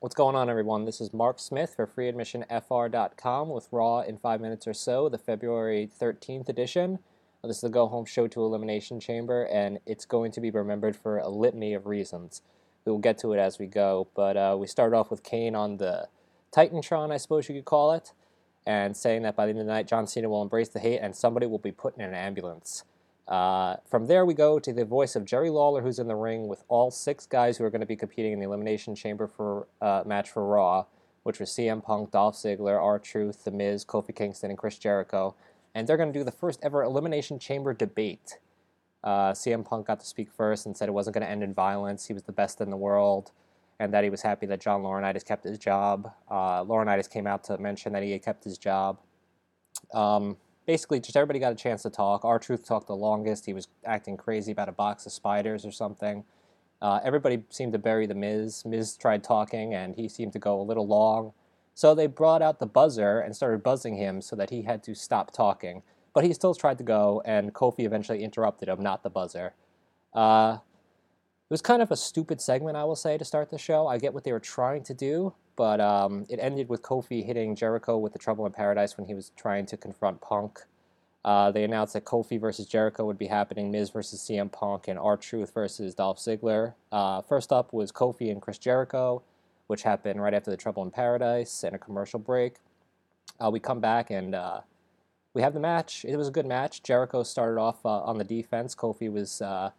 What's going on, everyone? This is Mark Smith for freeadmissionfr.com with Raw in five minutes or so, the February 13th edition. This is the go home show to Elimination Chamber, and it's going to be remembered for a litany of reasons. We will get to it as we go, but uh, we started off with Kane on the Titantron, I suppose you could call it, and saying that by the end of the night, John Cena will embrace the hate and somebody will be put in an ambulance. Uh, from there, we go to the voice of Jerry Lawler, who's in the ring with all six guys who are going to be competing in the Elimination Chamber for uh, match for Raw, which was CM Punk, Dolph Ziggler, R Truth, The Miz, Kofi Kingston, and Chris Jericho. And they're going to do the first ever Elimination Chamber debate. Uh, CM Punk got to speak first and said it wasn't going to end in violence. He was the best in the world, and that he was happy that John Laurinaitis kept his job. Uh, Laurinaitis came out to mention that he had kept his job. Um, basically just everybody got a chance to talk. R Truth talked the longest. He was acting crazy about a box of spiders or something. Uh, everybody seemed to bury the Miz. Miz tried talking, and he seemed to go a little long. So they brought out the buzzer and started buzzing him so that he had to stop talking. But he still tried to go, and Kofi eventually interrupted him, not the buzzer. Uh, it was kind of a stupid segment, I will say, to start the show. I get what they were trying to do, but um, it ended with Kofi hitting Jericho with the Trouble in Paradise when he was trying to confront Punk. Uh, they announced that Kofi versus Jericho would be happening, Miz versus CM Punk, and R Truth versus Dolph Ziggler. Uh, first up was Kofi and Chris Jericho, which happened right after the Trouble in Paradise and a commercial break. Uh, we come back and uh, we have the match. It was a good match. Jericho started off uh, on the defense. Kofi was uh,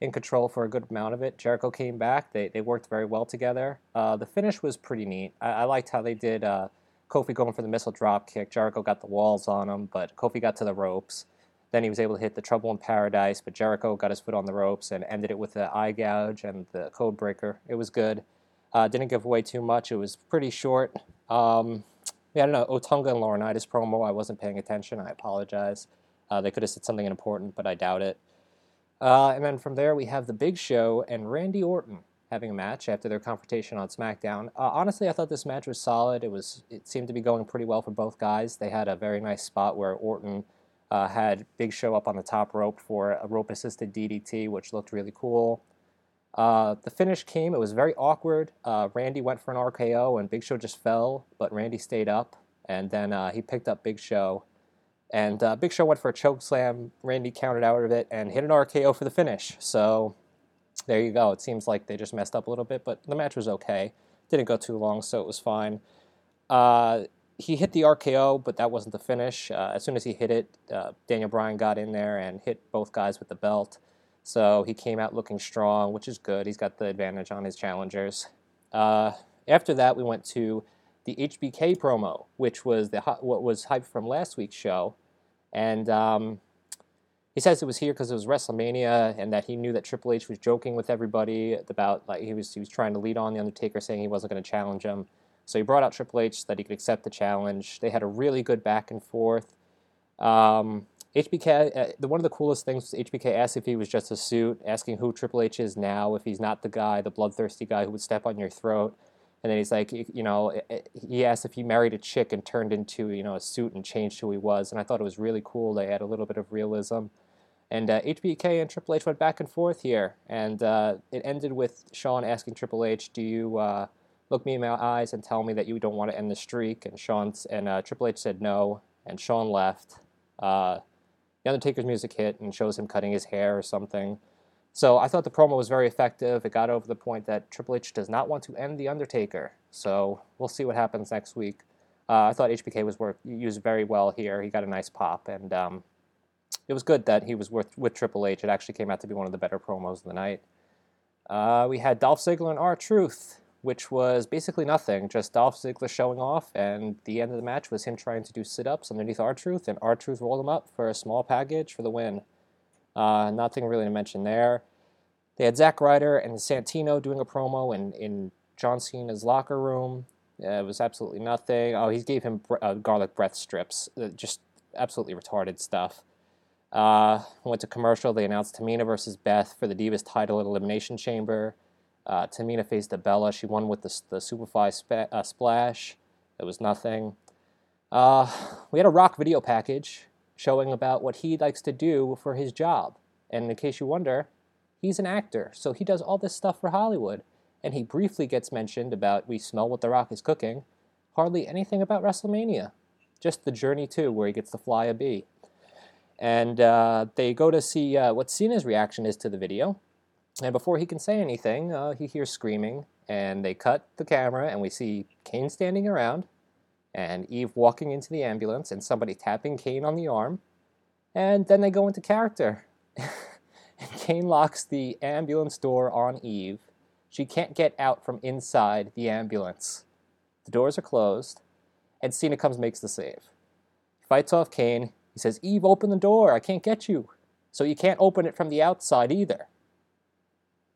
in control for a good amount of it. Jericho came back. They, they worked very well together. Uh, the finish was pretty neat. I, I liked how they did uh, Kofi going for the missile drop kick. Jericho got the walls on him, but Kofi got to the ropes. Then he was able to hit the Trouble in Paradise, but Jericho got his foot on the ropes and ended it with the eye gouge and the code breaker. It was good. Uh, didn't give away too much. It was pretty short. Um, we had an Otunga and Laurinaitis promo. I wasn't paying attention. I apologize. Uh, they could have said something important, but I doubt it. Uh, and then from there, we have The Big Show and Randy Orton having a match after their confrontation on SmackDown. Uh, honestly, I thought this match was solid. It was it seemed to be going pretty well for both guys. They had a very nice spot where Orton uh, had Big Show up on the top rope for a rope assisted DDT, which looked really cool. Uh, the finish came. It was very awkward. Uh, Randy went for an RKO and Big Show just fell, but Randy stayed up, and then uh, he picked up Big Show and uh, Big Show went for a choke slam. Randy countered out of it and hit an RKO for the finish. So there you go. It seems like they just messed up a little bit, but the match was okay. Didn't go too long, so it was fine. Uh, he hit the RKO, but that wasn't the finish. Uh, as soon as he hit it, uh, Daniel Bryan got in there and hit both guys with the belt. So he came out looking strong, which is good. He's got the advantage on his challengers. Uh, after that, we went to the HBK promo, which was the what was hyped from last week's show, and um, he says it was here because it was WrestleMania, and that he knew that Triple H was joking with everybody about like he was he was trying to lead on the Undertaker, saying he wasn't going to challenge him. So he brought out Triple H so that he could accept the challenge. They had a really good back and forth. Um, HBK, uh, the, one of the coolest things was HBK asked if he was just a suit, asking who Triple H is now, if he's not the guy, the bloodthirsty guy who would step on your throat. And then he's like, you know, he asked if he married a chick and turned into, you know, a suit and changed who he was. And I thought it was really cool. They had a little bit of realism. And uh, HBK and Triple H went back and forth here. And uh, it ended with Shawn asking Triple H, do you uh, look me in my eyes and tell me that you don't want to end the streak? And Shawn and uh, Triple H said no. And Shawn left. Uh, the Undertaker's music hit and shows him cutting his hair or something. So I thought the promo was very effective. It got over the point that Triple H does not want to end The Undertaker. So we'll see what happens next week. Uh, I thought HBK was work, used very well here. He got a nice pop, and um, it was good that he was with, with Triple H. It actually came out to be one of the better promos of the night. Uh, we had Dolph Ziggler and R Truth, which was basically nothing, just Dolph Ziggler showing off, and the end of the match was him trying to do sit ups underneath R Truth, and R Truth rolled him up for a small package for the win. Uh, nothing really to mention there. They had Zack Ryder and Santino doing a promo in, in John Cena's locker room. It was absolutely nothing. Oh, he gave him uh, garlic breath strips. Uh, just absolutely retarded stuff. Uh, went to commercial. They announced Tamina versus Beth for the Divas title at Elimination Chamber. Uh, Tamina faced Bella. She won with the, the Superfly spa- Splash. It was nothing. We had a rock video package showing about what he likes to do for his job. And in case you wonder, he's an actor, so he does all this stuff for Hollywood. and he briefly gets mentioned about we smell what The Rock is cooking. Hardly anything about WrestleMania, just the journey to where he gets to fly a bee. And uh, they go to see uh, what Cena's reaction is to the video. And before he can say anything, uh, he hears screaming, and they cut the camera, and we see Kane standing around, and Eve walking into the ambulance, and somebody tapping Kane on the arm. And then they go into character. Kane locks the ambulance door on Eve. She can't get out from inside the ambulance. The doors are closed, and Cena comes makes the save. He fights off Kane. He says, Eve, open the door. I can't get you. So you can't open it from the outside either.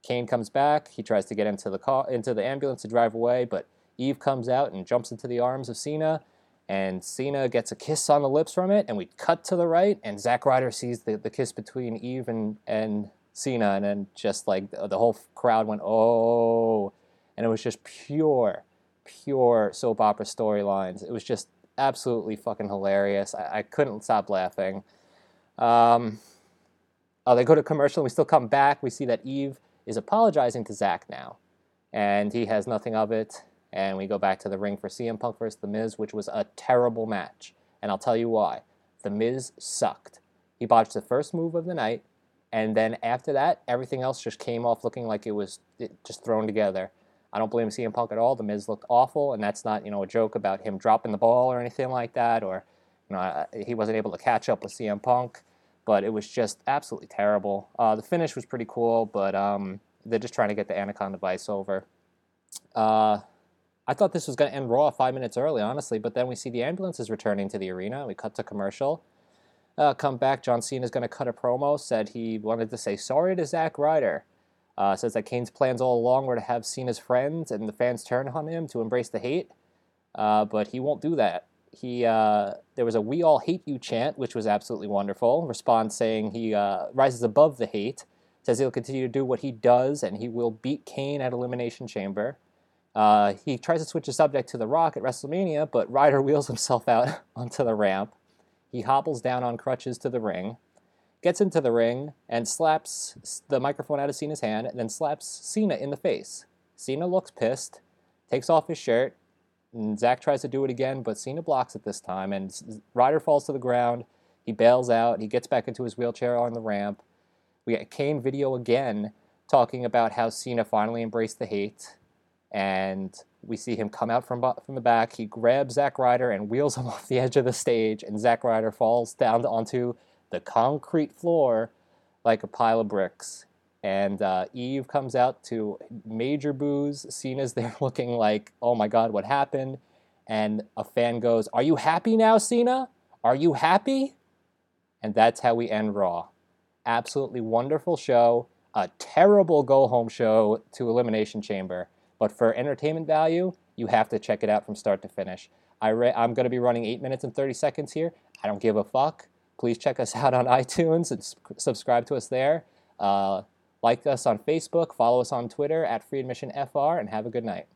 Kane comes back. He tries to get into the car, into the ambulance to drive away, but Eve comes out and jumps into the arms of Cena, and Cena gets a kiss on the lips from it, and we cut to the right, and Zack Ryder sees the, the kiss between Eve and, and Cena, and then just like the, the whole crowd went, oh, and it was just pure, pure soap opera storylines. It was just absolutely fucking hilarious. I, I couldn't stop laughing. Um, oh, they go to commercial, and we still come back. We see that Eve is apologizing to Zack now, and he has nothing of it. And we go back to the ring for CM Punk versus The Miz, which was a terrible match. And I'll tell you why. The Miz sucked. He botched the first move of the night, and then after that, everything else just came off looking like it was just thrown together. I don't blame CM Punk at all. The Miz looked awful, and that's not you know a joke about him dropping the ball or anything like that, or you know he wasn't able to catch up with CM Punk. But it was just absolutely terrible. Uh, the finish was pretty cool, but um, they're just trying to get the Anaconda Vice over. Uh, I thought this was going to end Raw five minutes early, honestly, but then we see the ambulances returning to the arena. We cut to commercial. Uh, come back, John Cena is going to cut a promo. Said he wanted to say sorry to Zack Ryder. Uh, says that Kane's plans all along were to have Cena's friends and the fans turn on him to embrace the hate, uh, but he won't do that. He uh, there was a "We all hate you" chant, which was absolutely wonderful. Response saying he uh, rises above the hate. Says he'll continue to do what he does and he will beat Kane at Elimination Chamber. Uh, he tries to switch the subject to The Rock at WrestleMania, but Ryder wheels himself out onto the ramp. He hobbles down on crutches to the ring, gets into the ring, and slaps the microphone out of Cena's hand, and then slaps Cena in the face. Cena looks pissed, takes off his shirt, and Zack tries to do it again, but Cena blocks it this time, and Ryder falls to the ground. He bails out. He gets back into his wheelchair on the ramp. We get Kane video again talking about how Cena finally embraced the hate and we see him come out from from the back. He grabs Zack Ryder and wheels him off the edge of the stage, and Zack Ryder falls down onto the concrete floor like a pile of bricks. And uh, Eve comes out to major boos. Cena's there looking like, oh my God, what happened? And a fan goes, Are you happy now, Cena? Are you happy? And that's how we end Raw. Absolutely wonderful show. A terrible go home show to Elimination Chamber. But for entertainment value, you have to check it out from start to finish. I I'm going to be running 8 minutes and 30 seconds here. I don't give a fuck. Please check us out on iTunes and subscribe to us there. Uh, like us on Facebook, follow us on Twitter at Free Admission FR, and have a good night.